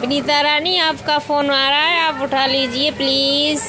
विनीता रानी आपका फ़ोन आ रहा है आप उठा लीजिए प्लीज़